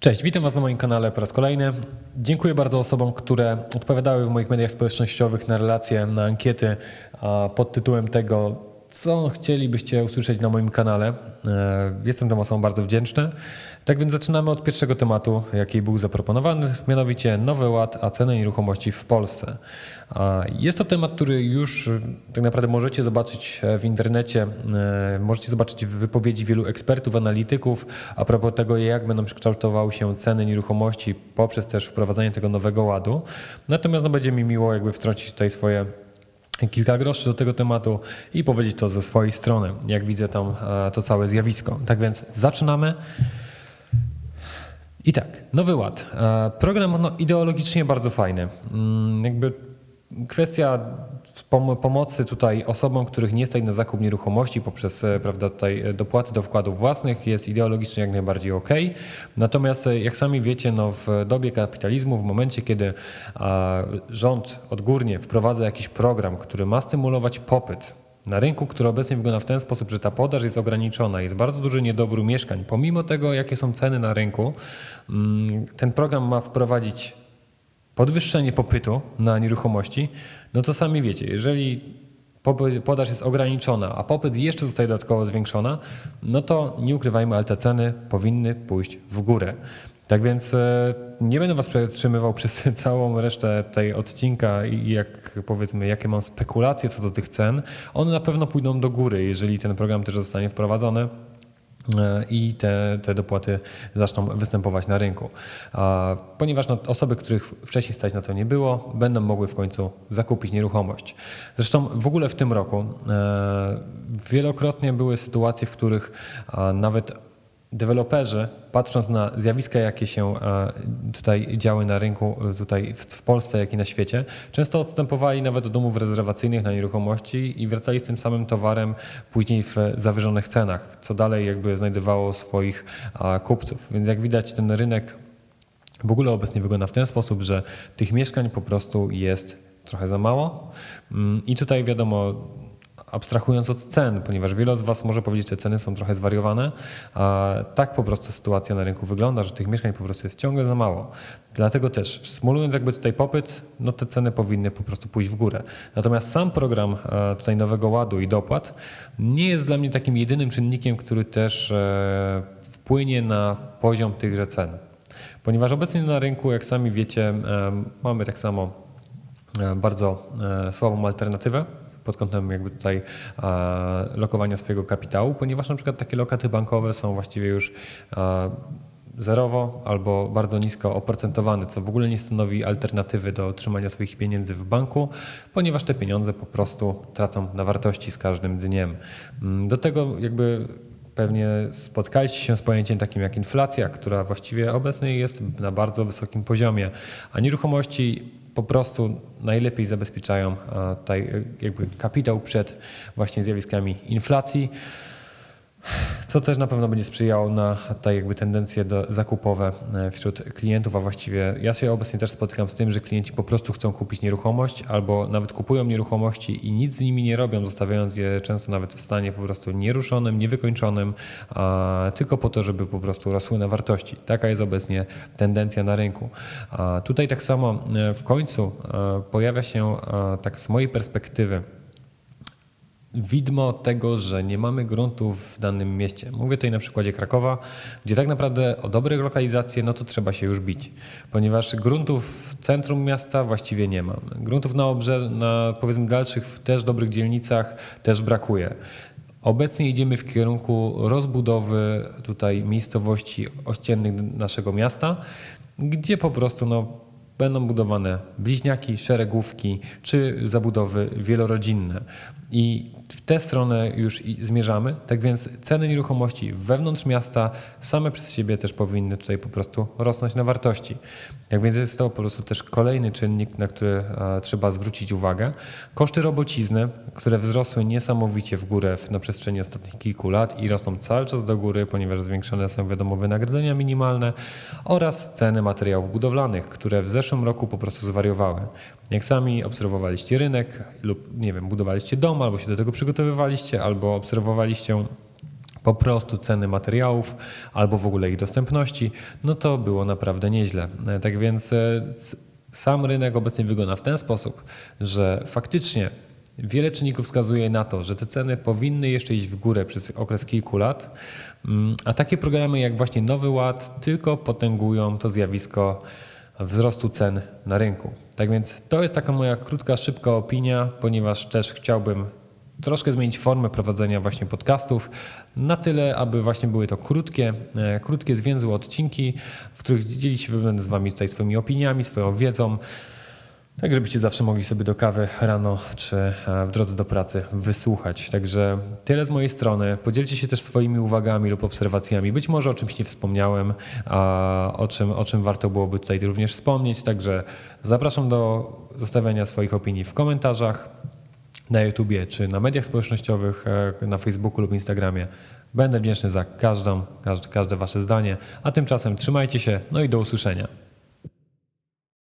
Cześć, witam Was na moim kanale po raz kolejny. Dziękuję bardzo osobom, które odpowiadały w moich mediach społecznościowych na relacje, na ankiety pod tytułem tego, co chcielibyście usłyszeć na moim kanale. E, Jestem tym osobom bardzo wdzięczny. Tak więc zaczynamy od pierwszego tematu, jaki był zaproponowany, mianowicie Nowy Ład, a ceny nieruchomości w Polsce. Jest to temat, który już e, tak naprawdę możecie zobaczyć e, w internecie, możecie zobaczyć w wypowiedzi wielu ekspertów, analityków a propos tego, jak będą kształtowały się ceny nieruchomości poprzez też wprowadzanie tego nowego ładu. Natomiast no, będzie mi miło jakby wtrącić tutaj swoje kilka groszy do tego tematu i powiedzieć to ze swojej strony, jak widzę tam e, to całe zjawisko. Tak więc zaczynamy. I tak, Nowy Ład. E, Program no, ideologicznie bardzo fajny. Mm, Jakby kwestia pom- pomocy tutaj osobom, których nie stać na zakup nieruchomości poprzez e, prawda, tutaj e, dopłaty do wkładów własnych jest ideologicznie jak najbardziej ok. Natomiast e, jak sami wiecie, no, w dobie kapitalizmu, w momencie kiedy rząd odgórnie wprowadza jakiś program, który ma stymulować popyt na rynku, który obecnie wygląda w ten sposób, że ta podaż jest ograniczona, jest bardzo duży niedobór mieszkań, pomimo tego, jakie są ceny na rynku, mm, ten program ma wprowadzić podwyższenie popytu na nieruchomości, no to sami wiecie, jeżeli podaż jest ograniczona, a popyt jeszcze zostaje dodatkowo zwiększona, no to nie ukrywajmy, ale te ceny powinny pójść w górę. Tak więc e, nie będę Was przetrzymywał przez całą resztę tej odcinka i jak powiedzmy, jakie mam spekulacje co do tych cen. One na pewno pójdą do góry, jeżeli ten program też zostanie wprowadzony i te, te dopłaty zaczną występować na rynku. Ponieważ no, osoby, których wcześniej stać na to nie było, będą mogły w końcu zakupić nieruchomość. Zresztą w ogóle w tym roku e, wielokrotnie były sytuacje, w których nawet deweloperzy, patrząc na zjawiska, jakie się e, tutaj działy na rynku, e, tutaj w, Polsce, jak i na świecie, często odstępowali nawet do domów rezerwacyjnych na nieruchomości i wracali z tym samym towarem później w zawyżonych cenach, co dalej jakby znajdowało swoich kupców. Więc jak widać, ten rynek w ogóle obecnie wygląda w ten sposób, że tych mieszkań po prostu jest trochę za mało. Mm, I tutaj wiadomo, abstrahując od cen, ponieważ wielu z Was może powiedzieć, że ceny są trochę zwariowane, a tak po prostu sytuacja na rynku wygląda, że tych mieszkań po prostu jest ciągle za mało. Dlatego też, stymulując jakby tutaj popyt, no te ceny powinny po prostu pójść w górę. Natomiast sam program e, tutaj Nowego Ładu i dopłat nie jest dla mnie takim jedynym czynnikiem, który też e, wpłynie na poziom tychże cen. Ponieważ obecnie na rynku, jak sami wiecie, em, mamy tak samo e, bardzo e, słabą alternatywę pod kątem jakby tutaj lokowania swojego kapitału, ponieważ na przykład takie lokaty bankowe są właściwie już zerowo albo bardzo nisko oprocentowane, co w ogóle nie stanowi alternatywy do trzymania swoich pieniędzy w banku, ponieważ te pieniądze po prostu tracą na wartości z każdym dniem. Mm, Do tego jakby Pewnie spotkaliście się z pojęciem takim jak inflacja, która właściwie obecnie jest na bardzo wysokim poziomie, a nieruchomości po prostu najlepiej zabezpieczają a, tutaj e, jakby kapitał przed właśnie zjawiskami inflacji, co też na pewno będzie sprzyjało na tutaj jakby tendencje do zakupowe e, wśród klientów, a właściwie ja się obecnie też spotykam z tym, że klienci po prostu chcą kupić nieruchomość albo nawet kupują nieruchomości i nic z nimi nie robią, zostawiając je często nawet w stanie po prostu nieruszonym, niewykończonym, a tylko po to, żeby po prostu rosły na wartości. Taka jest obecnie tendencja na rynku. A tutaj tak samo e, w końcu e, pojawia się tak z mojej perspektywy widmo tego, że nie mamy gruntów w danym mieście. Mówię tutaj na przykładzie Krakowa, gdzie tak naprawdę o dobre lokalizacje, no to trzeba się już bić, ponieważ gruntów w centrum miasta właściwie nie ma. Gruntów na obrzeż, na powiedzmy dalszych też dobrych dzielnicach też brakuje. Obecnie idziemy w kierunku rozbudowy tutaj miejscowości ościennych naszego miasta, gdzie po prostu no, będą budowane bliźniaki, szeregówki czy zabudowy wielorodzinne. I w tę stronę już zmierzamy. Tak więc ceny nieruchomości wewnątrz miasta same przez siebie też powinny tutaj po prostu rosnąć na wartości. Jak więc jest to po prostu też kolejny czynnik, na który trzeba zwrócić uwagę. Koszty robocizny, które wzrosły niesamowicie w górę na przestrzeni ostatnich kilku lat i rosną cały czas do góry, ponieważ zwiększone są wiadomo wynagrodzenia minimalne oraz ceny materiałów budowlanych, które w zeszłym roku po prostu zwariowały. Jak sami obserwowaliście rynek lub nie wiem, budowaliście dom albo się do tego przygotowywaliście, albo obserwowaliście po prostu ceny materiałów albo w ogóle ich dostępności, no to było naprawdę nieźle. E, Tak więc e, sam rynek obecnie wygląda w ten sposób, że faktycznie wiele czynników wskazuje na to, że te ceny powinny jeszcze iść w górę przez okres kilku lat, Mm, a takie programy jak właśnie Nowy Ład tylko potęgują to zjawisko wzrostu cen na rynku. Tak więc to jest taka moja krótka, szybka opinia, ponieważ też chciałbym troszkę zmienić formę prowadzenia właśnie podcastów na tyle, aby właśnie były to krótkie, e, krótkie, zwięzłe odcinki, w których dzielić się z Wami tutaj swoimi opiniami, swoją wiedzą, tak żebyście zawsze mogli sobie do kawy rano czy e, w drodze do pracy wysłuchać. Także tyle z mojej strony. Podzielcie się też swoimi uwagami lub obserwacjami. Być może o czymś nie wspomniałem, a o czym, o czym warto byłoby tutaj również wspomnieć. Także zapraszam do zostawiania swoich opinii w komentarzach na YouTubie czy na mediach społecznościowych, e, na Facebooku lub Instagramie. Będę wdzięczny za każdą, każde, każde Wasze zdanie. A tymczasem trzymajcie się, no i do usłyszenia.